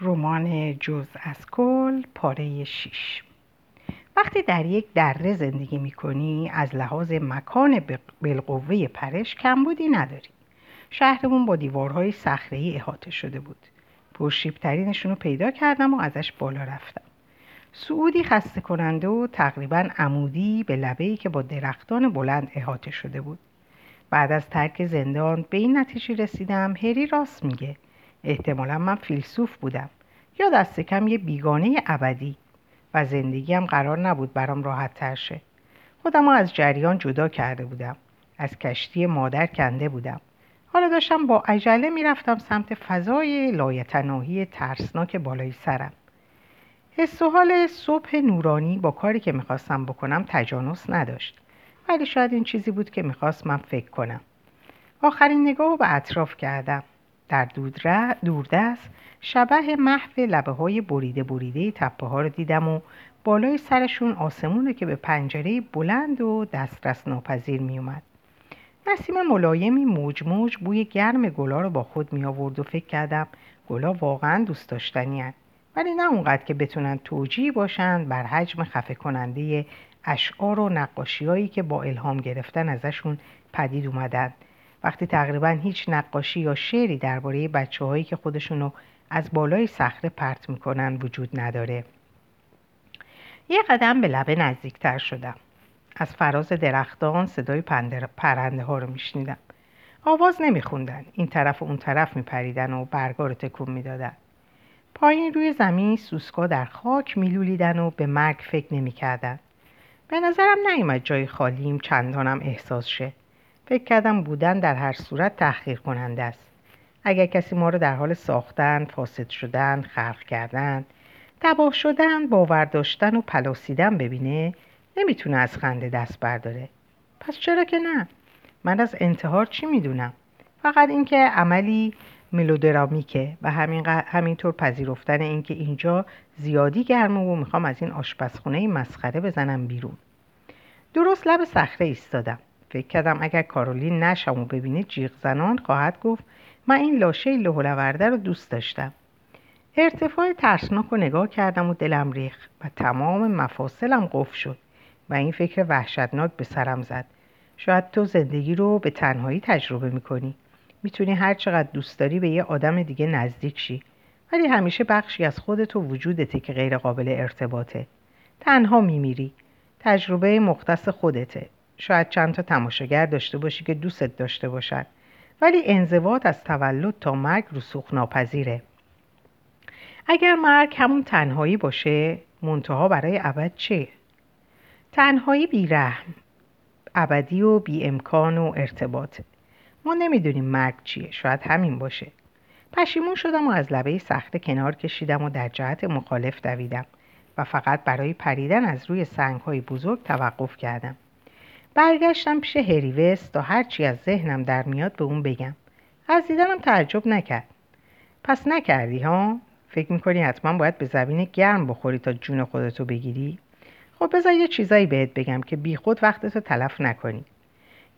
رمان جز از کل پاره شیش. وقتی در یک دره زندگی می کنی از لحاظ مکان بالقوه پرش کمبودی نداری. شهرمون با دیوارهای صخره‌ای احاطه شده بود. پرشیبترینشون رو پیدا کردم و ازش بالا رفتم. سعودی خسته کننده و تقریبا عمودی به لبه‌ای که با درختان بلند احاطه شده بود. بعد از ترک زندان به این نتیجه رسیدم هری راست میگه. احتمالا من فیلسوف بودم. یا دست کم یه بیگانه ابدی و زندگیم قرار نبود برام راحت تر شه. خودم از جریان جدا کرده بودم. از کشتی مادر کنده بودم. حالا داشتم با عجله می‌رفتم سمت فضای لایتناهی ترسناک بالای سرم. حس و حال صبح نورانی با کاری که می‌خواستم بکنم تجانس نداشت. ولی شاید این چیزی بود که می‌خواست من فکر کنم. آخرین نگاه رو به اطراف کردم. در دوردست شبه محو لبه های بریده بریده تپه ها رو دیدم و بالای سرشون آسمون که به پنجره بلند و دسترس ناپذیر می اومد. نسیم ملایمی موج موج بوی گرم گلا رو با خود می آورد و فکر کردم گلا واقعا دوست داشتنی هن. ولی نه اونقدر که بتونن توجیه باشند بر حجم خفه کننده اشعار و نقاشیهایی که با الهام گرفتن ازشون پدید اومدن وقتی تقریبا هیچ نقاشی یا شعری درباره بچه هایی که خودشونو از بالای صخره پرت می‌کنن وجود نداره. یه قدم به لبه نزدیکتر شدم. از فراز درختان صدای پرنده ها رو میشنیدم. آواز نمیخوندن. این طرف و اون طرف میپریدن و برگا رو تکون می‌دادن. پایین روی زمین سوسکا در خاک میلولیدن و به مرگ فکر نمی‌کردن. به نظرم نیومد جای خالیم چندانم احساس شه. فکر کردم بودن در هر صورت تحقیر کننده است اگر کسی ما رو در حال ساختن، فاسد شدن، خلق کردن، تباه شدن، باور داشتن و پلاسیدن ببینه نمی‌تونه از خنده دست برداره پس چرا که نه؟ من از انتحار چی می‌دونم؟ فقط اینکه عملی ملودرامیکه و همین همینطور پذیرفتن اینکه اینجا زیادی گرمه و می‌خوام از این آشپزخونه مسخره بزنم بیرون درست لب صخره ایستادم فکر کردم اگر کارولین نشم و ببینه جیغ زنان خواهد گفت من این لاشه لهولورده رو دوست داشتم. ارتفاع ترسناک رو نگاه کردم و دلم ریخ و تمام مفاصلم قفل شد و این فکر وحشتناک به سرم زد. شاید تو زندگی رو به تنهایی تجربه می‌کنی. می‌تونی هر چقدر دوست داری به یه آدم دیگه نزدیک شی. ولی همیشه بخشی از خودت و وجودته که غیر قابل ارتباطه. تنها میمیری. تجربه مختص خودته. شاید چند تا تماشاگر داشته باشی که دوستت داشته باشد ولی انضباط از تولد تا مرگ رسوخ ناپذیره. اگر مرگ همون تنهایی باشه منتها برای ابد چه؟ تنهایی بیرحم ابدی و بی امکان و ارتباط. ما نمی‌دونیم مرگ چیه شاید همین باشه. پشیمون شدم و از لبه سخت کنار کشیدم و در جهت مخالف دویدم و فقط برای پریدن از روی سنگ های بزرگ توقف کردم. برگشتم پیش هریوست تا هرچی از ذهنم در میاد به اون بگم از دیدنم تعجب نکرد پس نکردی ها؟ فکر می‌کنی حتما باید به زمین گرم بخوری تا جون خودتو بگیری؟ خب بذار یه چیزایی بهت بگم که بی خود وقتتو تلف نکنی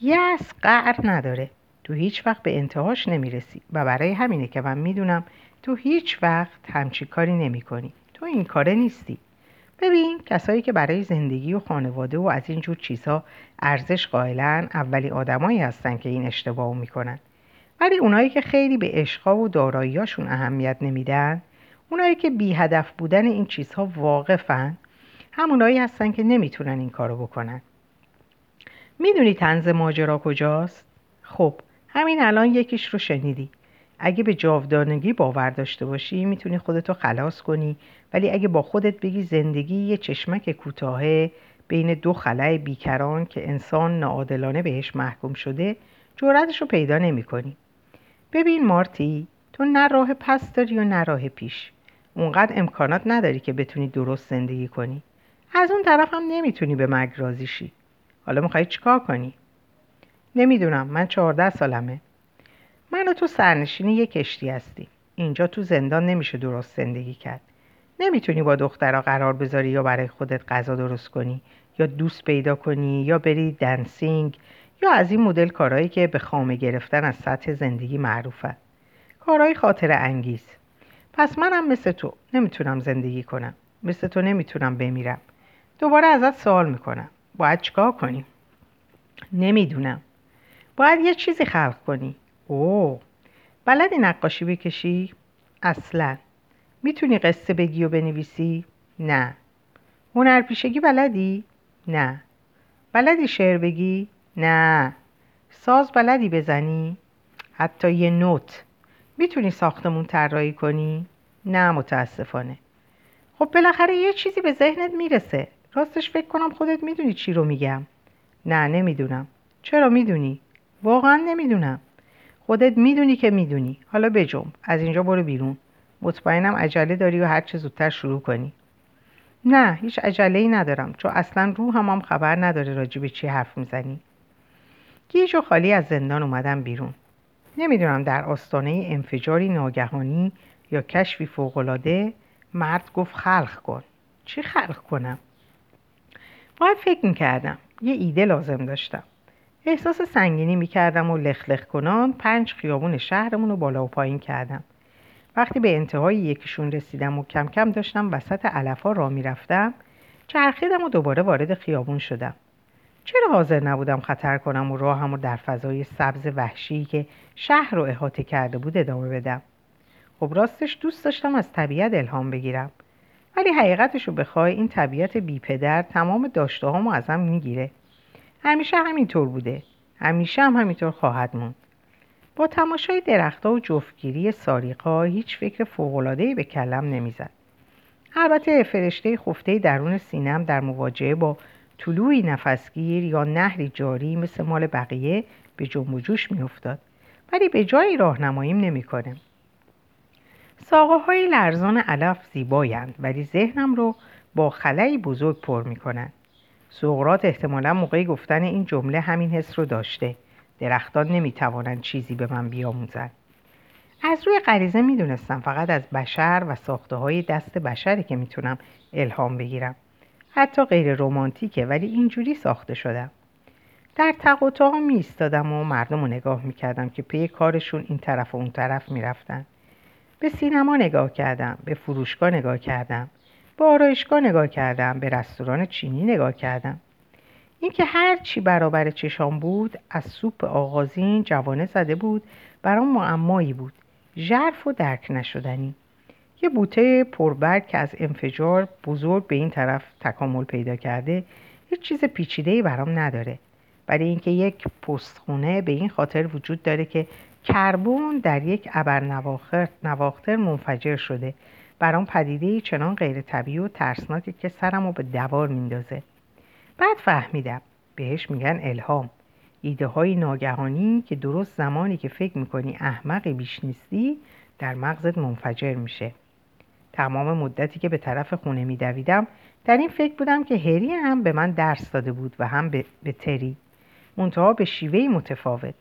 یس قعر نداره تو هیچ وقت به انتهاش نمی‌رسی و برای همینه که من می‌دونم تو هیچ وقت همچی کاری نمی کنی. تو این کاره نیستی ببین کسایی که برای زندگی و خانواده و از این جور چیزها ارزش قائلن اولی آدمایی هستن که این اشتباه می‌کنن. ولی اونایی که خیلی به عشقا و داراییاشون اهمیت نمیدن اونایی که بی هدف بودن این چیزها واقفن همونایی هستن که نمی‌تونن این کارو بکنن. می‌دونی تنز ماجرا کجاست؟ خب همین الان یکیش رو شنیدی. اگه به جاودانگی باور داشته باشی می‌تونی خودتو خلاص کنی. ولی اگه با خودت بگی زندگی یه چشمک کوتاهه بین دو خلای بیکران که انسان ناعادلانه بهش محکوم شده جورتش رو پیدا نمی کنی. ببین مارتی تو نه راه پس داری و نه راه پیش. اونقدر امکانات نداری که بتونی درست زندگی کنی. از اون طرف هم نمی‌تونی به مرگ راضی شی. حالا می‌خوای چیکار کنی؟ نمی‌دونم من چهارده سالمه. من و تو سرنشین یه کشتی هستی اینجا تو زندان نمیشه درست زندگی کرد. نمی‌تونی با دخترها قرار بذاری یا برای خودت غذا درست کنی یا دوست پیدا کنی یا بری دنسینگ یا از این مدل کارهایی که به خامه گرفتن از سطح زندگی معروفه. کارهای خاطر انگیز. پس منم مثل تو نمی‌تونم زندگی کنم. مثل تو نمی‌تونم بمیرم. دوباره ازت سوال می‌کنم. باید چیکار کنیم؟ نمی‌دونم. باید یه چیزی خلق کنی. اوه بلدی نقاشی بکشی؟ اصلا. می‌تونی قصه بگی و بنویسی؟ نه. هنرپیشگی بلدی؟ نه. بلدی شعر بگی؟ نه. ساز بلدی بزنی؟ حتی یه نوت. می‌تونی ساختمون طراحی کنی؟ نه متاسفانه. خب بالاخره یه چیزی به ذهنت می‌رسه. راستش فکر کنم خودت می‌دونی چی رو میگم. نه نمی‌دونم. چرا می‌دونی؟ واقعا نمی‌دونم. خودت می‌دونی که می‌دونی. حالا بجم از اینجا برو بیرون. مطمئنم عجله داری و هر چه زودتر شروع کنی. نه هیچ عجله ای ندارم. چون اصلا رو هم, هم خبر نداره راجع به چی حرف می‌زنی. گیج و خالی از زندان اومدم بیرون. نمی‌دونم در آستانه انفجاری ناگهانی یا کشفی فوقالعاده مرد گفت خلق کن. چی خلق کنم؟ باید فکر می‌کردم. یه ایده لازم داشتم. احساس سنگینی می‌کردم و لخ لخ کنان پنج خیابون شهرمون رو بالا و پایین کردم. وقتی به انتهای یکیشون رسیدم و کم کم داشتم وسط علفا را می‌رفتم چرخیدم و دوباره وارد خیابون شدم. چرا حاضر نبودم خطر کنم و راهم رو در فضای سبز وحشی که شهر رو احاطه کرده بود ادامه بدم؟ خب راستش دوست داشتم از طبیعت الهام بگیرم. ولی حقیقتش رو بخوای این طبیعت بی پدر تمام داشته ازم می‌گیره. همیشه همینطور بوده. همیشه هم همینطور خواهد موند. با تماشای درختها و جفتگیری ساریقا هیچ فکر فوق‌العاده‌ای به کلم نمی‌زد. البته فرشته خفته درون سینم در مواجهه با طلوعی نفسگیر یا نهری جاری مثل مال بقیه به جنب و جوش میافتاد. ولی به جایی راهنماییم نمی‌کنه. ساقه های لرزان علف زیبایند ولی ذهنم رو با خلایی بزرگ پر می‌کنند سقرات احتمالا موقع گفتن این جمله همین حس رو داشته. درختان نمی‌توانند چیزی به من بیاموزند. از روی غریزه می‌دونستم فقط از بشر و ساخته های دست بشری که می‌تونم الهام بگیرم. حتی غیر رومانتیکه ولی اینجوری ساخته شدم. در تقاطع می ایستادم و مردم رو نگاه می‌کردم که پی کارشون این طرف و اون طرف می‌رفتن. به سینما نگاه کردم به فروشگاه نگاه کردم. به آرایشگاه نگاه کردم به رستوران چینی نگاه کردم. اینکه هر چی برابر چشام بود از سوپ آغازین جوانه زده بود برام معمایی بود. ژرف و درک نشدنی. یه بوته پربرگ که از انفجار بزرگ به این طرف تکامل پیدا کرده هیچ چیز پیچیده‌ای برام نداره. ولی اینکه یک پستخونه به این خاطر وجود داره که کربن در یک ابر نواختر منفجر شده. برام پدیده چنان غیر طبیعی و ترسناکه که سرم رو به دوار میندازه. بعد فهمیدم. بهش میگن الهام. ایده های ناگهانی که درست زمانی که فکر می‌کنی احمقی بیش نیستی در مغزت منفجر میشه. تمام مدتی که به طرف خونه میدویدم در این فکر بودم که هری هم به من درس داده بود و هم به, به تری. منتها به شیوهی متفاوت.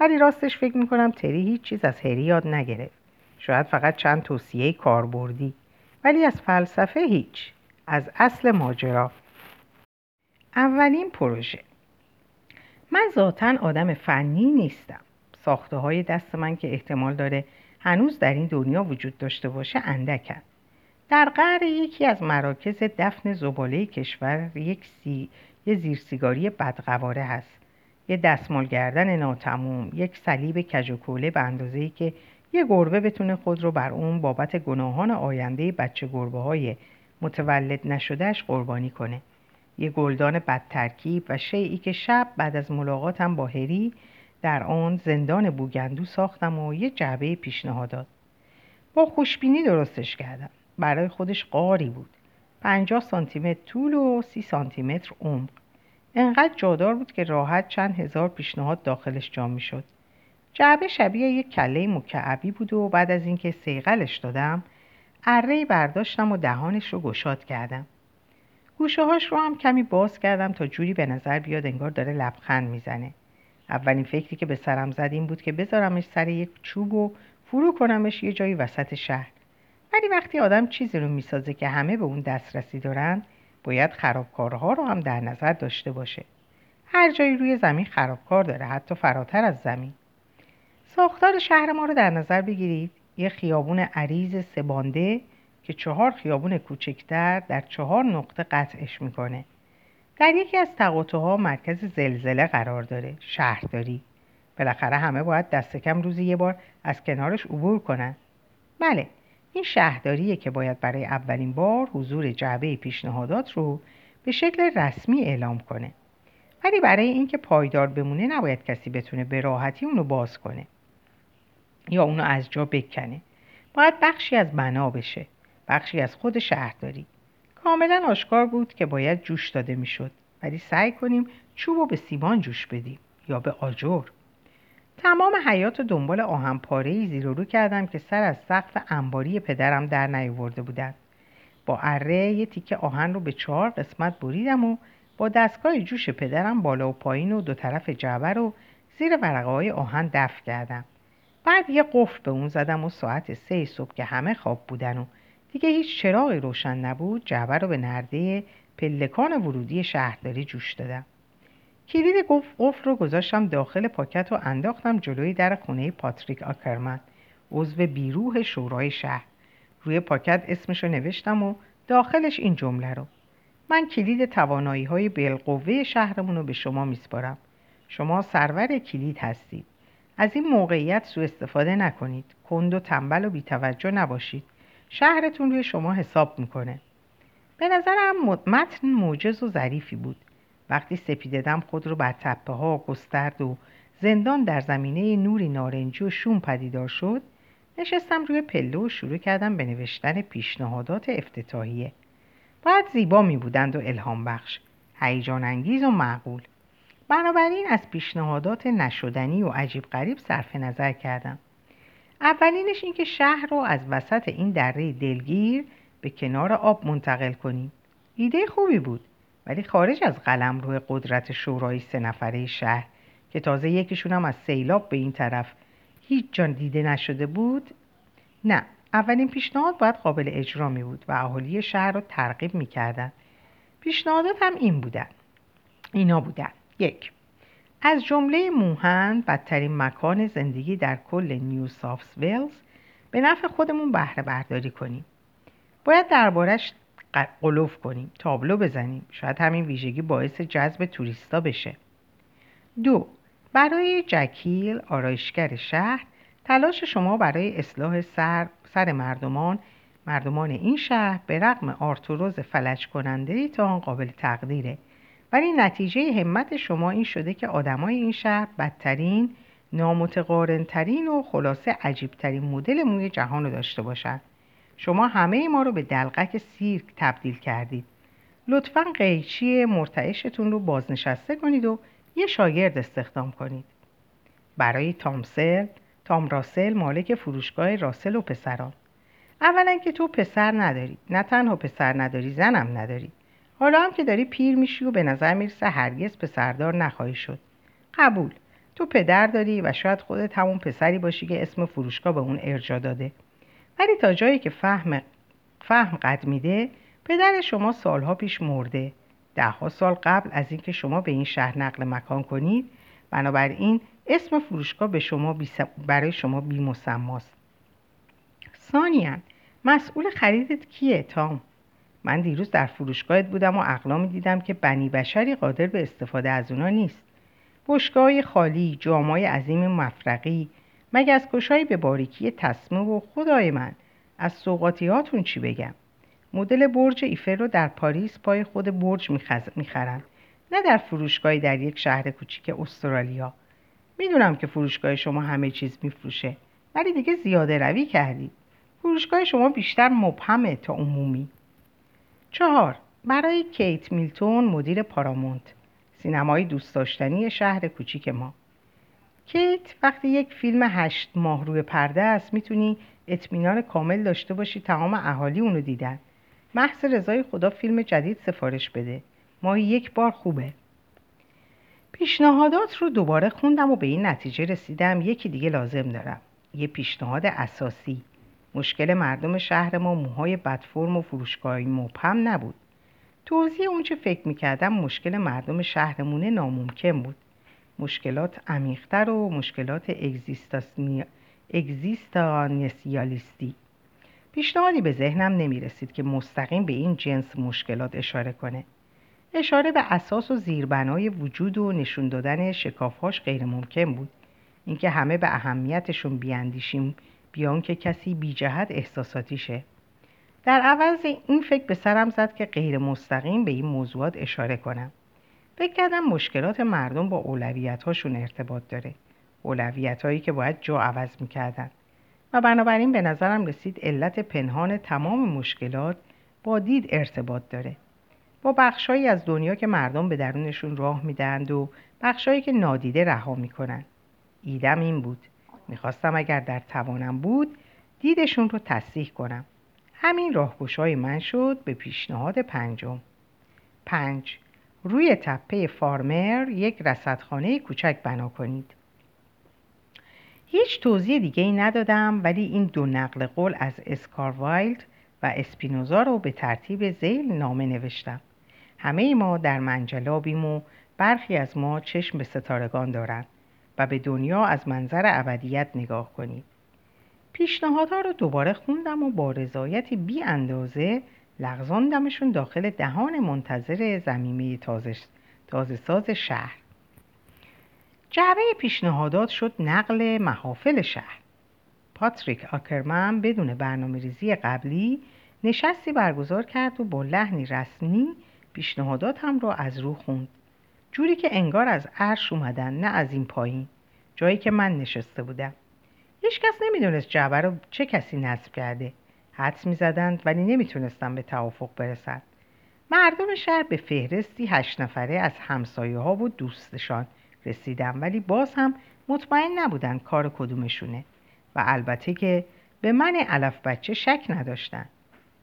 ولی راستش فکر می‌کنم تری هیچ چیز از هری یاد نگرفت. شاید فقط چند توصیه کاربردی ولی از فلسفه هیچ از اصل ماجرا. اولین پروژه. من ذاتا آدم فنی نیستم. ساخته های دست من که احتمال داره هنوز در این دنیا وجود داشته باشه اندکن. در قهر یکی از مراکز دفن زباله کشور یک سی... یه زیرسیگاری بدقواره هست. یه دستمال گردن ناتموم یک صلیب کجوکوله به اندازه‌ای که یه گربه بتونه خود رو بر اون بابت گناهان آینده بچه گربه های متولد نشدهش قربانی کنه. یه گلدان بدترکیب و شیعی که شب بعد از ملاقاتم با هری در آن زندان بوگندو ساختم و یه جعبه پیشنهاد داد. با خوشبینی درستش کردم. برای خودش قاری بود. پنجاه سانتیمتر طول و سی سانتیمتر عمق. انقدر جادار بود که راحت چند هزار پیشنهاد داخلش جا می‌شد. جعبه شبیه یک کله مکعبی بود و بعد از اینکه سیغلش دادم اره برداشتم و دهانش رو گشاد کردم. گوشه هاش رو هم کمی باز کردم تا جوری به نظر بیاد انگار داره لبخند می‌زنه. اولین فکری که به سرم زد این بود که بذارمش سر یک چوب و فرو کنمش یه جایی وسط شهر. ولی وقتی آدم چیزی رو می‌سازه که همه به اون دسترسی دارن باید خرابکارها رو هم در نظر داشته باشه. هر جایی روی زمین خرابکار داره حتی فراتر از زمین. ساختار شهر ما رو در نظر بگیرید. یه خیابون عریض سبانده که چهار خیابون کوچکتر در چهار نقطه قطعش می‌کنه. در یکی از تقاطعها مرکز زلزله قرار داره شهرداری. بالاخره همه باید دست کم روزی یه بار از کنارش عبور کنن. بله این شهرداریه که باید برای اولین بار حضور جعبه پیشنهادات رو به شکل رسمی اعلام کنه. ولی برای اینکه پایدار بمونه نباید کسی بتونه به راحتی اونو باز کنه. یا اونو از جا بکنه. باید بخشی از بنا بشه. بخشی از خود شهرداری. کاملا آشکار بود که باید جوش داده می‌شد. ولی سعی کنیم چوب و به سیمان جوش بدیم یا به آجر. تمام حیات دنبال آهنپاره زیر و رو کردم که سر از سقف انباری پدرم در نیاورده بودند با اره یه تیکه آهن رو به چهار قسمت بریدم و با دستگاه جوش پدرم بالا و پایین و دو طرف جعبه رو زیر ورقه های آهن دفع کردم. بعد یه قفل به اون زدم و ساعت سه صبح که همه خواب بودن و دیگه هیچ چراغی روشن نبود جعبه رو به نرده پلکان ورودی شهرداری جوش دادم. کلید قفل رو گذاشتم داخل پاکت و انداختم جلوی در خونه پاتریک آکرمن عضو بیروح شورای شهر. روی پاکت اسمش رو نوشتم و داخلش این جمله رو. من کلید توانایی های بالقوه شهرمون رو به شما میسپارم. شما سرور کلید هستید. از این موقعیت سوء استفاده نکنید. کند و تنبل و بیتوجه نباشید. شهرتون روی شما حساب می‌کنه. به نظرم متن موجز و ظریفی بود. وقتی سپیددم خود رو بر تپه ها گسترد و زندان در زمینه نوری نارنجی و شوم پدیدار شد نشستم روی پله و شروع کردم به نوشتن پیشنهادات افتتاحیه. باید زیبا می بودند و الهام بخش. هیجان انگیز و معقول. بنابراین از پیشنهادات نشدنی و عجیب غریب صرف نظر کردم. اولینش اینکه شهر رو از وسط این دره دلگیر به کنار آب منتقل کنیم. ایده خوبی بود ولی خارج از قلم روی قدرت شورای سه نفره شهر که تازه یکیشون هم از سیلاب به این طرف هیچ جان دیده نشده بود نه. اولین پیشنهاد باید قابل اجرا می بود و اهالی شهر رو ترغیب می کردن. پیشنهادات هم این بودن. اینا بودن. یک. از جمله موهن بدترین مکان زندگی در کل نیو سافت ویلز به نفع خودمون بهره برداری کنیم. باید دربارش قلوف کنیم تابلو بزنیم. شاید همین ویژگی باعث جذب توریستا بشه. دو. برای جکیل آرایشگر شهر تلاش شما برای اصلاح سر, سر مردمان مردمان این شهر به رغم آرتوروز فلج کننده تا آن قابل تقدیره. ولی نتیجه همت شما این شده که آدمای این شهر بدترین نامتقارنترین و خلاصه عجیبترین مدل موی جهان رو داشته باشند شما همه ما رو به دلقک سیرک تبدیل کردید. لطفا قیچی مرتعشتون رو بازنشسته کنید و یه شاگرد استخدام کنید. برای تامسل تام راسل مالک فروشگاه راسل و پسران. اولا که تو پسر نداری. نه تنها پسر نداری زنم نداری. حالا هم که داری پیر میشی و به نظر می‌رسه هرگز پسردار نخواهی شد. قبول. تو پدر داری و شاید خودت همون پسری باشی که اسم فروشگاه به اون ارجا داده. ولی تا جایی که فهم فهم قد میده پدر شما سالها پیش مرده. دهها سال قبل از اینکه شما به این شهر نقل مکان کنید بنابراین اسم فروشگاه به شما برای شما بی مسماست. ثانیا مسئول خریدت کیه تام؟ من دیروز در فروشگاهت بودم و اقلامی دیدم که بنی بشری قادر به استفاده از اونا نیست. بشگاه خالی جامای عظیم مفرقی مگه کشایی به باریکی تسمه و خدای من از سوقاتیاتون چی بگم؟ مدل برج ایفل رو در پاریس پای خود برج می‌خرن. نه در فروشگاهی در یک شهر کوچیک استرالیا. می‌دونم که فروشگاه شما همه چیز میفروشه ولی دیگه زیاده روی کردی. فروشگاه شما بیشتر مبهمه تا عمومی. چهار. برای کیت میلتون مدیر پارامونت. سینمای دوست داشتنی شهر کوچیک ما. کیت وقتی یک فیلم هشت ماه روی پرده است می‌تونی اطمینان کامل داشته باشی تمام اهالی اونو دیدن. محض رضای خدا فیلم جدید سفارش بده. ماهی یک بار خوبه. پیشنهادات رو دوباره خوندم و به این نتیجه رسیدم. یکی دیگه لازم دارم. یه پیشنهاد اساسی. مشکل مردم شهر ما موهای بدفرم و فروشگاهی مبهم نبود. توضیح اونچه فکر می‌کردم مشکل مردم شهرمونه ناممکن بود. مشکلات عمیقتر و مشکلات اگزیستانسیالیستی. پیشنهادی به ذهنم نمی رسید که مستقیم به این جنس مشکلات اشاره کنه. اشاره به اساس و زیربنای وجود و نشون دادن شکافهاش غیر ممکن بود. اینکه همه به اهمیتشون بیاندیشیم بیان که کسی بی جهت احساساتی شه. در عوض این فکر به سرم زد که غیر مستقیم به این موضوعات اشاره کنم. فکر کردم مشکلات مردم با اولویت هاشون ارتباط داره. اولویت هایی که باید جا عوض می‌کردن. و بنابراین به نظرم رسید علت پنهان تمام مشکلات با دید ارتباط داره. با بخشهایی از دنیا که مردم به درونشون راه می‌دهند و بخشهایی که نادیده رها می‌کنن. ایدم این بود. می‌خواستم اگر در توانم بود دیدشون رو تصحیح کنم. همین راهگشای من شد به پیشنهاد پنجم. پنج روی تپه فارمر یک رصدخانه کوچک بنا کنید. هیچ توضیح دیگه ای ندادم ولی این دو نقل قول از اسکاروایلد و اسپینوزا رو به ترتیب زیل نامه نوشتم. همه ما در منجلابیم و برخی از ما چشم به ستارگان دارند. و به دنیا از منظر ابدیت نگاه کنید. پیشنهادها رو دوباره خوندم و با رضایتی بی اندازه لغزاندمشون داخل دهان منتظر زمیمه تازه, تازه ساز شهر. جعبه پیشنهادات شد نقل محافل شهر. پاتریک آکرمن بدون برنامه ریزی قبلی نشستی برگزار کرد و با لحنی رسمی پیشنهادات هم را از رو خوند. جوری که انگار از عرش اومدن نه از این پایین. جایی که من نشسته بودم. هیچ کس نمی‌دونست جعبه رو چه کسی نصب کرده. حدس می‌زدند ولی نمی‌تونستن به توافق برسند مردم شهر به فهرستی هشت نفره از همسایه ها و دوستشان رسیدم ولی باز هم مطمئن نبودن کار کدومشونه. و البته که به من علف بچه شک نداشتن.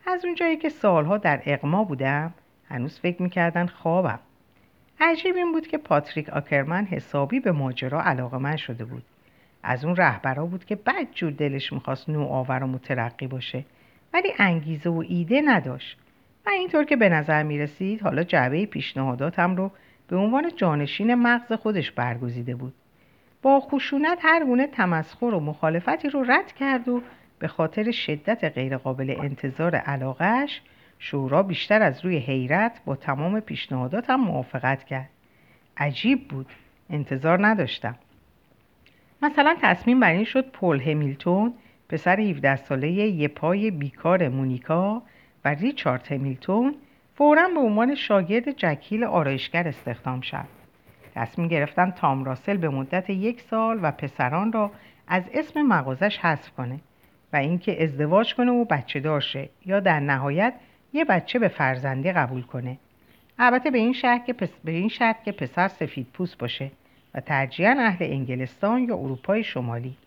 از اونجایی که سالها در اقما بودم هنوز فکر می‌کردن خوابم. عجیب این بود که پاتریک آکرمن حسابی به ماجرا علاقه من شده بود. از اون رهبرا بود که بد جور دلش می‌خواست نوآور و مترقی باشه ولی انگیزه و ایده نداشت. و اینطور که به نظر می‌رسید حالا جعبه پیشنهاداتم رو به عنوان جانشین مغز خودش برگزیده بود. با خشونت هر گونه تمسخر و مخالفتی رو رد کرد و به خاطر شدت غیرقابل انتظار علاقش شورا بیشتر از روی حیرت با تمام پیشنهاداتم موافقت کرد. عجیب بود. انتظار نداشتم. مثلا تصمیم بر این شد پل همیلتون پسر 17 ساله یه پای بیکار مونیکا و ریچارد همیلتون فورا به عنوان شاگرد جکیل آرایشگر استخدام شد. تصمیم گرفتن تام راسل به مدت یک سال و پسران را از اسم مغازش حذف کنه و اینکه ازدواج کنه و بچه دارشه یا در نهایت یه بچه به فرزندی قبول کنه. البته به این شرط که پس... به این شرط که پسر سفید پوست باشه و ترجیحاً اهل انگلستان یا اروپای شمالی.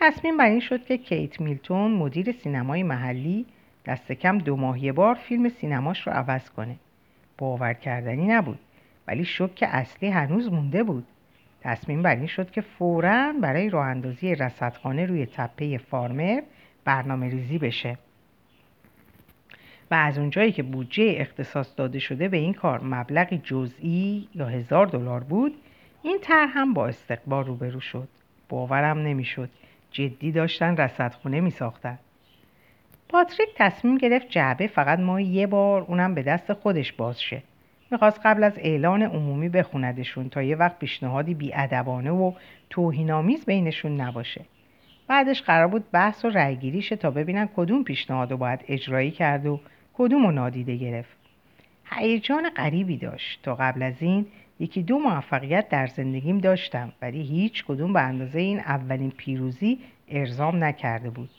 تصمیم بر این شد که کیت میلتون مدیر سینمای محلی دست کم دو ماه بار فیلم سینماش رو عوض کنه. باور کردنی نبود ولی شک اصلی هنوز مونده بود. تصمیم بر این شد که فوراً برای راه اندازی رصدخانه روی تپه فارمر برنامه ریزی بشه. و از اونجایی که بودجه اختصاص داده شده به این کار مبلغی جزئی یا هزار دلار بود این طرح هم با استقبال روبرو شد. باورم نمی‌شد. جدی داشتن رصدخونه می ساختن. پاتریک تصمیم گرفت جعبه فقط ما یه بار اونم به دست خودش باز شه. می‌خواست قبل از اعلان عمومی بخوندشون تا یه وقت پیشنهادی بیادبانه و توهینآمیز بینشون نباشه. بعدش قرار بود بحث و رأیگیری تا ببینن کدوم پیشنهاد رو باید اجرایی کرد و کدوم رو نادیده گرفت؟ هیجان غریبی داشت. تا قبل از این یکی دو موفقیت در زندگیم داشتم ولی هیچ کدوم به اندازه این اولین پیروزی ارزام نکرده بود.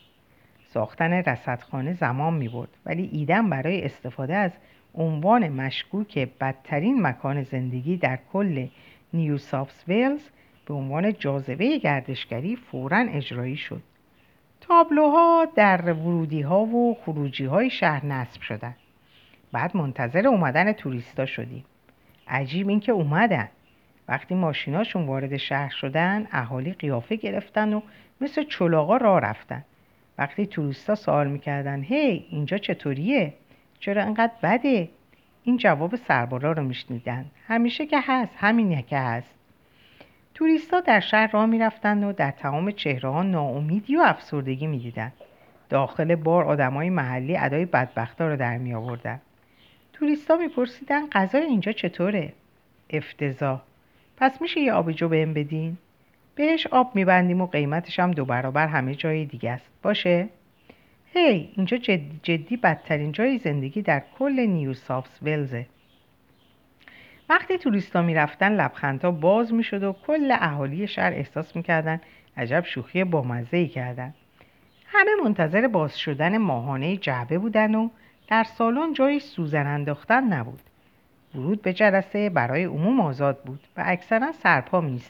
ساختن رصدخانه زمان می برد ولی ایدم برای استفاده از عنوان مشکوک بدترین مکان زندگی در کل نیو سافت ویلز به عنوان جاذبه گردشگری فورا اجرایی شد. تابلوها در ورودی ها و خروجی های شهر نصب شدن. بعد منتظر اومدن توریستا شدیم. عجیب اینکه اومدن. وقتی ماشیناشون وارد شهر شدن اهالی قیافه گرفتن و مثل چلاغا راه رفتن. وقتی توریستا سوال می‌کردن هی اینجا چطوریه؟ چرا انقدر بده؟ این جواب سربالا رو میشنیدن. همیشه که هست همینه که هست. توریستا در شهر راه می‌رفتند و در تمام چهره ها ناامیدی و افسردگی می‌دیدند داخل بار آدمای محلی ادای بدبختا رو در می آوردن توریستا میپرسیدن غذای اینجا چطوره؟ افتضاح. پس میشه یه آبجو بهم بدین؟ بهش آب میبندیم و قیمتش هم دو برابر همه جای دیگه است. باشه؟ هی اینجا جدی, جدی بدترین جای زندگی در کل نیو سافت ولزه وقتی توریستا می‌رفتن لبخندها باز می‌شد و کل اهالی شهر احساس می‌کردن عجب شوخی بامزه ای کردن. همه منتظر باز شدن ماهانه جعبه بودن و در سالن جای سوزن انداختن نبود. ورود به جلسه برای عموم آزاد بود و اکثرا سرپا می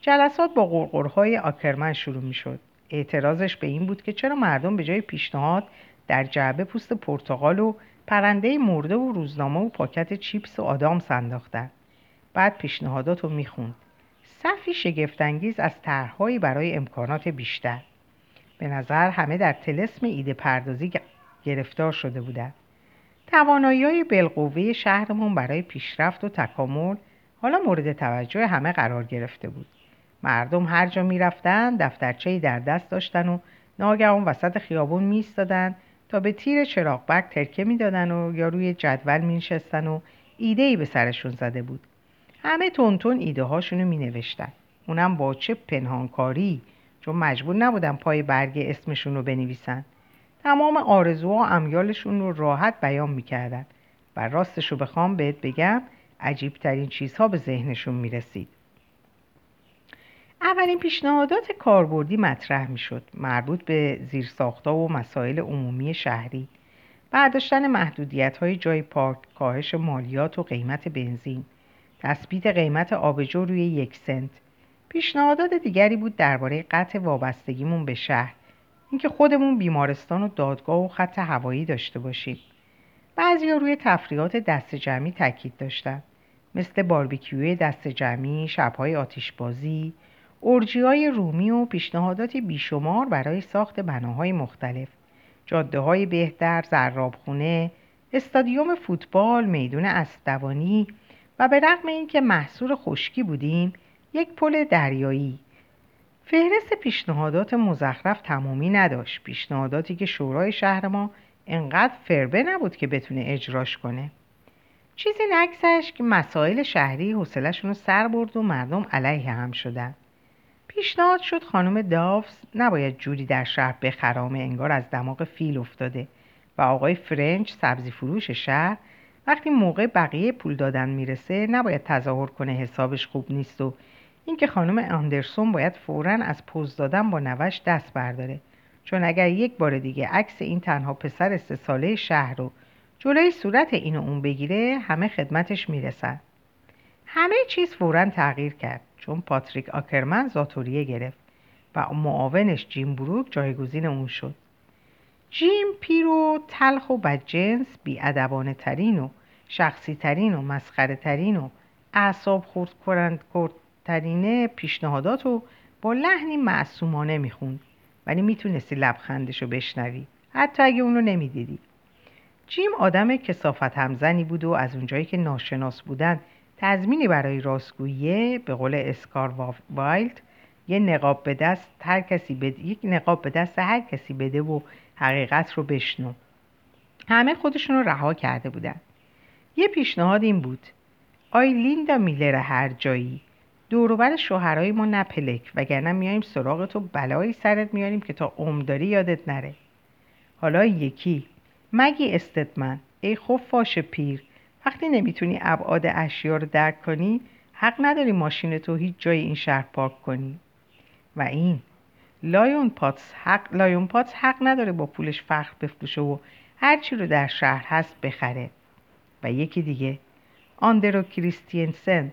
جلسات با قرقرهای آکرمن شروع می شد. اعتراضش به این بود که چرا مردم به جای پیشنهاد در جعبه پوست پرتغال و پرنده مرده و روزنامه و پاکت چیپس و آدام سنداختن بعد پیشنهادات رو می‌خوند. صفی شگفتانگیز از طرحهایی برای امکانات بیشتر. به نظر همه در تلسم ایده پردازی گرفتار شده بودند توانایی های بالقوه شهرمون برای پیشرفت و تکامل حالا مورد توجه همه قرار گرفته بود. مردم هر جا می‌رفتن دفترچه‌ای در دست داشتن و ناگهان وسط خیابون میستادن تا به تیر چراغ برق ترکه می‌دادن و یا روی جدول مینشستن و ایده ای به سرشون زده بود. همه تونتون ایده هاشونو می نوشتن اونم با چه پنهانکاری؟ چون مجبور نبودن پای برگ اسمشون رو بنویسن. تمام آرزوها و امیالشون رو راحت بیان می‌کردن. و راستش رو بخوام بهت بگم عجیبترین چیزها به ذهنشون می‌رسید. اولین پیشنهادات کاربردی مطرح می‌شد. مربوط به زیرساختها و مسائل عمومی شهری. برداشتن محدودیت های جای پارک کاهش مالیات و قیمت بنزین. تثبیت قیمت آبجو روی یک سنت. پیشنهادات دیگری بود درباره قطع وابستگیمون به شهر. اینکه خودمون بیمارستان و دادگاه و خط هوایی داشته باشیم. بعضیا روی تفریحات دست جمعی تاکید داشتن. مثل باربیکیوی دست جمعی شبهای آتیشبازی اورجی های رومی و پیشنهاداتی بیشمار برای ساخت بناهای مختلف. جاده های بهتر، زرابخونه، استادیوم فوتبال، میدون اسبدوانی و به رغم اینکه محصول خشکی بودیم یک پل دریایی. فهرست پیشنهادات مزخرف تمامی نداشت. پیشنهاداتی که شورای شهر ما انقدر فربه نبود که بتونه اجراش کنه. چیزی نگذشت که مسائل شهری حوصلهشون رو سر برد و مردم علیه هم شدن. پیشنهاد شد خانم داوز نباید جوری در شهر بخرامه انگار از دماغ فیل افتاده و آقای فرنچ سبزی فروش شهر وقتی موقع بقیه پول دادن می‌رسه نباید تظاهر کنه حسابش خوب نیست و اینکه خانم آندرسون باید فورا از پوز دادن با نوش دست برداره. چون اگر یک بار دیگه عکس این تنها پسر سه ساله شهر رو جلوی صورت این و اون بگیره همه خدمتش می‌رسن. همه چیز فورا تغییر کرد. چون پاتریک آکرمن زاتوریه گرفت و معاونش جیم بروک جایگزین اون شد. جیم پیرو تلخ و بدجنس بیادبانه ترین و شخصی ترین و مسخره ترین و اعصاب خورد ترینه پیشنهادات رو با لحنی معصومانه می‌خوند. ولی می‌تونستی لبخندش رو بشنوی حتی اگه اونو نمی‌دیدی. جیم آدم کسافت همزنی بود و از اونجایی که ناشناس بودن تضمینی برای راستگویی به قول اسکار وایلد یه نقاب به دست هر کسی بده یک نقاب به دست هر کسی بده و حقیقت رو بشنو. همه خودشون رو رها کرده بودن. یه پیشنهاد این بود. آی لیندا میلر هرجایی. دوروبر شوهرای ما نپلک وگرنه میایم سراغ تو بلایی سرت میاریم که تا عمر داری یادت نره. حالا یکی. مگی استدمن. ای خفاش پیر. وقتی نمی‌تونی ابعاد اشیا رو درک کنی حق نداری ماشین تو هیچ جای این شهر پارک کنی. و این لاینل پاتس حق لاینل پاتس حق نداره با پولش فخر بفروشه و هر چی رو در شهر هست بخره. و یکی دیگه آندرو کریستینسن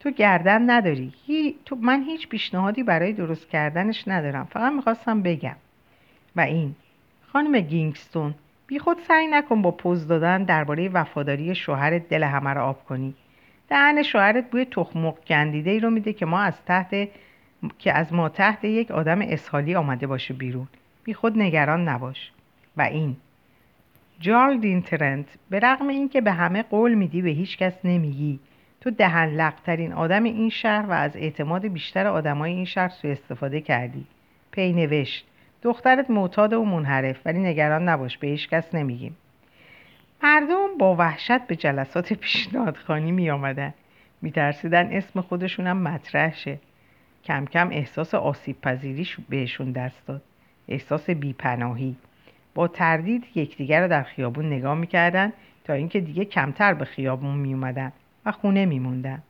تو گردن نداری. هی... تو من هیچ پیشنهادی برای درست کردنش ندارم. فقط می‌خواستم بگم. و این خانم گینگستون بی خود سعی نکن با پوز دادن درباره وفاداری شوهرت دل همه رو آب کنی. دهن شوهرت بوی تخمق گندیده ای رو میده که ما از تحت که از ما تحت یک آدم اسحالی آمده باشه بیرون. بی خود نگران نباش. و این. جارلدین ترنت به رغم اینکه به همه قول میدی به هیچ کس نمیگی. تو دهن لقترین آدم این شهر و از اعتماد بیشتر آدمای این شهر سوء استفاده کردی. پی نوشت. دخترت معتاد و منحرف ولی نگران نباش به هیچ کس نمیگیم. مردم با وحشت به جلسات پیشنهادخانی می آمدن. می ترسیدن اسم خودشونم مطرح شه. کم کم احساس آسیب پذیری بهشون دست داد. احساس بیپناهی. با تردید یکدیگر رو در خیابون نگاه می‌کردن تا اینکه دیگه کمتر به خیابون میومدن و خونه میموندن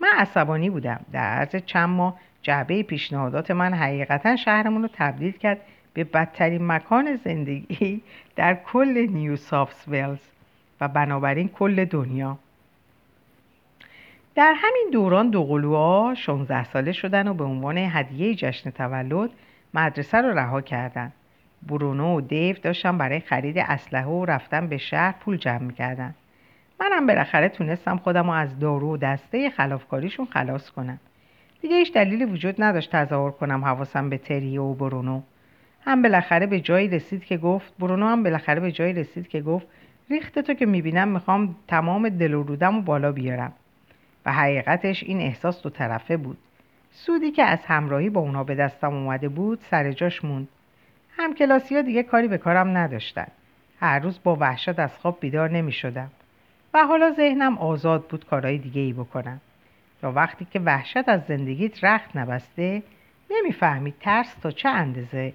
من عصبانی بودم. در عرض چند ماه جعبه پیشنهادات من حقیقتا شهرمون رو تبدیل کرد به بدترین مکان زندگی در کل نیو سافت ولز و بنابراین کل دنیا. در همین دوران دوقلوها 16 ساله شدن و به عنوان هدیه جشن تولد مدرسه رو رها کردن. برونو و دیو داشتن برای خرید اسلحه و رفتن به شهر پول جمع می‌کردن. منم بالاخره تونستم خودم رو از دارو و دسته خلافکاریشون خلاص کنم. دیگه هیچ دلیلی وجود نداشت تظاهر کنم حواسم به تریو و برونو. هم بالاخره به جایی رسید که گفت برونو هم بالاخره به جایی رسید که گفت ریخت تو که می‌بینم می‌خوام تمام دل و رودم و بالا بیارم. و حقیقتش این احساس دو طرفه بود. سودی که از همراهی با اونا به دستم اومده بود سر جاش موند. هم کلاسی ها دیگه کاری به کارم نداشتن. هر روز با وحشت از خواب بیدار نمی شدم و حالا ذهنم آزاد بود کارهای دیگه ای بکنم. یا وقتی که وحشت از زندگیت رخت نبسته نمی‌فهمی ترس تا چه اندازه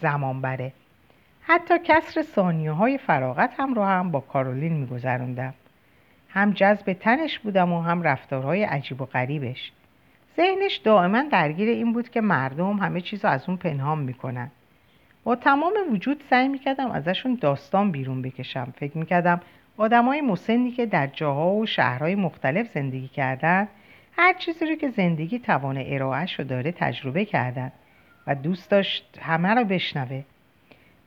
زمان بره. حتی کسر ثانیه های فراغت هم رو هم با کارولین میگذروندم. هم جذب تنش بودم و هم رفتارهای عجیب و غریبش. ذهنش دائما درگیر این بود که مردم همه چیز رو از اون پنهان می‌کنن. با تمام وجود سعی می‌کردم ازشون داستان بیرون بکشم. فکر می‌کردم آدمای مسنی که در جاها و شهرهای مختلف زندگی کردن هر چیزی رو که زندگی توان ارائهش رو داره تجربه کردن و دوست داشت همه رو بشنوه.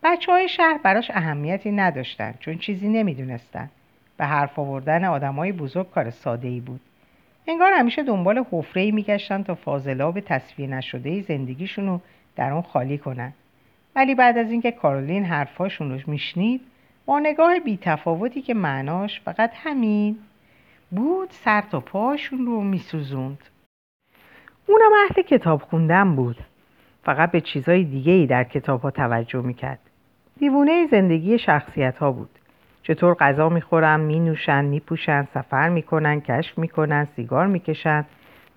بچه های شهر براش اهمیتی نداشتن چون چیزی نمی‌دونستن. به حرف آوردن آدمای بزرگ کار ساده ای بود. انگار همیشه دنبال حفره میگشتن تا فاضلاب تصویر نشده زندگیشون رو در اون خالی کنن. ولی بعد از اینکه کارولین حرفاشون رو میشنید با نگاه بیتفاوتی که معناش فقط همین بود سر تا پاشون رو میسوزوند. اونم اهل کتاب خوندن بود. فقط به چیزای دیگه ای در کتاب ها توجه می‌کرد. دیوونه زندگی شخصیت ها بود. چطور غذا می‌خورن مینوشن میپوشن سفر می‌کنن کشف می‌کنن سیگار می‌کشن.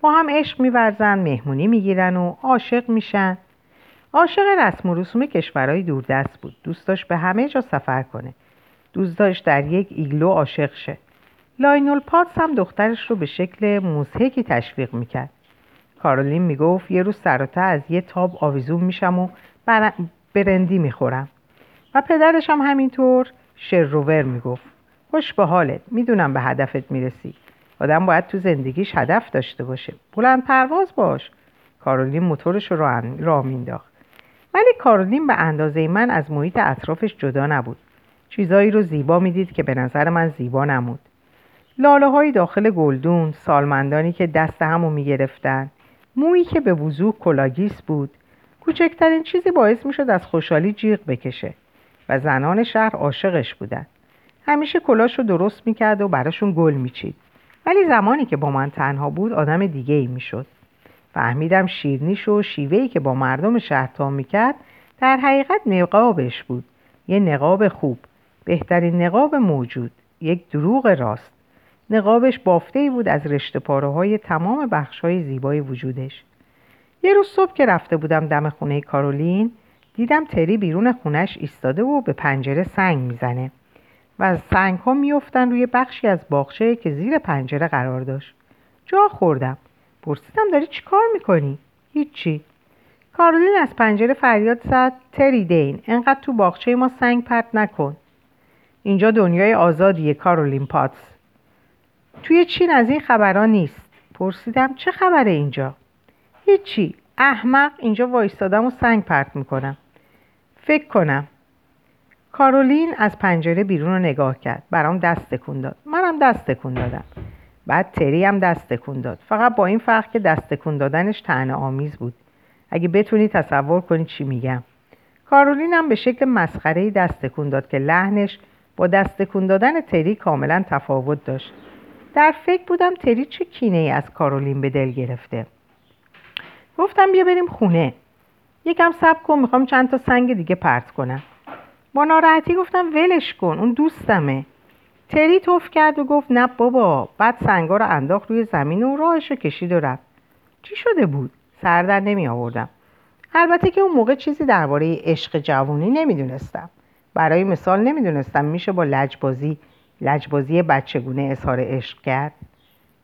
با هم عشق میورزن مهمونی می‌گیرن و عاشق میشن. عاشق رسم و رسوم کشورهای دوردست بود. دوست داشت به همه جا سفر کنه. دوست داشت در یک ایگلو عاشق شه. لاینل پاتس هم دخترش رو به شکل مضحکی تشویق می‌کرد. کارولین می‌گفت یه روز سر و ته از یه تاب آویزون میشم و برندی می‌خورم. و پدرش هم همینطور شر و ور می‌گفت. خوش به حالت می‌دونم به هدفت می‌رسی. آدم باید تو زندگیش هدف داشته باشه. بلند پرواز باش. کارولین موتورش رو راه مینداخت ولی کارولین به اندازه من از محیط اطرافش جدا نبود. چیزایی رو زیبا می‌دید که به نظر من زیبا نبود. لاله های داخل گلدون سالمندانی که دست همو می‌گرفتن. مویی که به وضوح کلاه‌گیس بود. کوچکترین چیزی باعث می‌شد از خوشحالی جیغ بکشه و زنان شهر عاشقش بودن. همیشه کلاش رو درست می‌کرد و براشون گل میچید. ولی زمانی که با من تنها بود آدم دیگه ای می‌شد. فهمیدم شیرینیش و شیوه‌ای که با مردم شهر تا می‌کرد در حقیقت نقابش بود. یه نقاب خوب. بهترین نقاب موجود. یک دروغ راست. نقابش بافته ای بود از رشته پاره های تمام بخش های زیبای وجودش. یه روز صبح که رفته بودم دم خونه کارولین دیدم تری بیرون خونش ایستاده و به پنجره سنگ می‌زنه و از سنگ ها میفتن روی بخشی از باغچه که زیر پنجره قرار داشت. جا خوردم. پرسیدم داری چی کار می‌کنی؟ هیچی. کارولین از پنجره فریاد زد تری دین انقدر تو باغچه ما سنگ پرت نکن. اینجا دنیای آزادیه کارولین پاتس. توی چین از این خبرها نیست. پرسیدم چه خبره اینجا؟ هیچی. احمق اینجا وایستادم و سنگ پرت می‌کنم. فکر کنم. کارولین از پنجره بیرون رو نگاه کرد. برام دست تکون داد. منم دست تکون دادم. بعد تری هم دست تکون داد. فقط با این فرق که دست تکون دادنش تنه آمیز بود. اگه بتونی تصور کنی چی میگم. کارولین هم به شکل مسخره دست تکون داد که لحنش با دست تکون دادن تری کاملا تفاوت داشت. در فکر بودم تری چه کینه ای از کارولین به دل گرفته. گفتم بیا بریم خونه. یکم سب کن می‌خوام چند تا سنگ دیگه پرت کنم. با ناراحتی گفتم ولش کن اون دوستمه. تری توف کرد و گفت نه بابا بعد سنگا رو انداخت روی زمین و راهش رو کشید و رفت. چی شده بود؟ سردر نمی آوردم. البته که اون موقع چیزی درباره عشق جوانی نمی‌دونستم. برای مثال نمی‌دونستم میشه با لجبازی لجبازی بچگونه اظهار عشق کرد.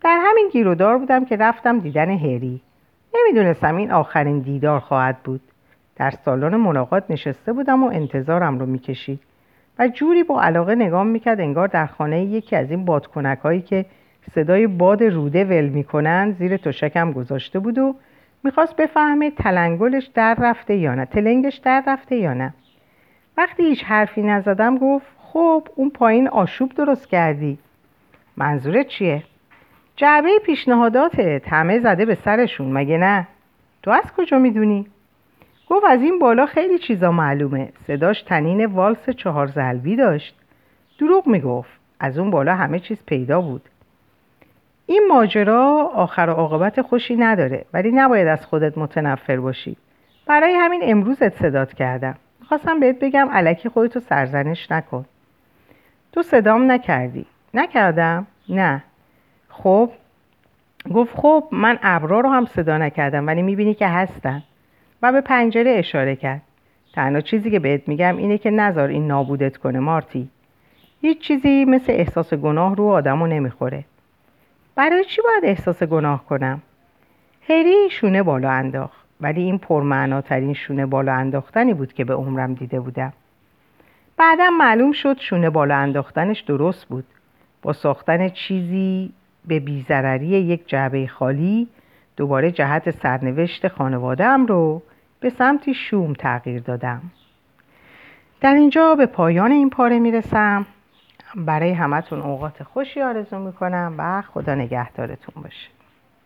در همین گیرودار بودم که رفتم دیدن هری. نمی‌دونستم این آخرین دیدار خواهد بود. در سالن ملاقات نشسته بودم و انتظارم رو می‌کشید و جوری با علاقه نگام می‌کرد انگار در خانه یکی از این بادکنک هایی که صدای باد روده ول می‌کنن زیر تشکم گذاشته بود و می‌خواست بفهمه تلنگلش در رفته یا نه تلنگش در رفته یا نه. وقتی هیچ حرفی نزدم گفت خب اون پایین آشوب درست کردی. منظورت چیه؟ جعبه پیشنهاداته همه زده به سرشون مگه نه؟ تو از کجا می‌دونی؟ گفت از این بالا خیلی چیزا معلومه. صداش تنین والس چهار زلبی داشت. دروغ می‌گفت. از اون بالا همه چیز پیدا بود. این ماجرا آخر و عاقبت خوشی نداره ولی نباید از خودت متنفر باشی. برای همین امروزت صدات کردم. می‌خواستم بهت بگم علکی خودتو سرزنش نکن. تو صدام نکردی. نکردم؟ نه. خب؟ گفت خب من ابرا رو هم صدا نکردم ولی می‌بینی که هستن. و به پنجره اشاره کرد. تنها چیزی که بهت میگم اینه که نزار این نابودت کنه مارتی. هیچ چیزی مثل احساس گناه رو آدمو نمی‌خوره. برای چی باید احساس گناه کنم؟ هری شونه بالا انداخت ولی این پرمعناترین شونه بالا انداختنی بود که به عمرم دیده بودم. بعدم معلوم شد شونه بالا انداختنش درست بود. با ساختن چیزی به بیزرری یک جعبه خالی دوباره جهت سرنوشت خانوادم رو به سمتی شوم تغییر دادم. در اینجا به پایان این پاره می‌رسم. برای همتون اوقات خوشی آرزو می‌کنم و خدا نگهدارتون باشه.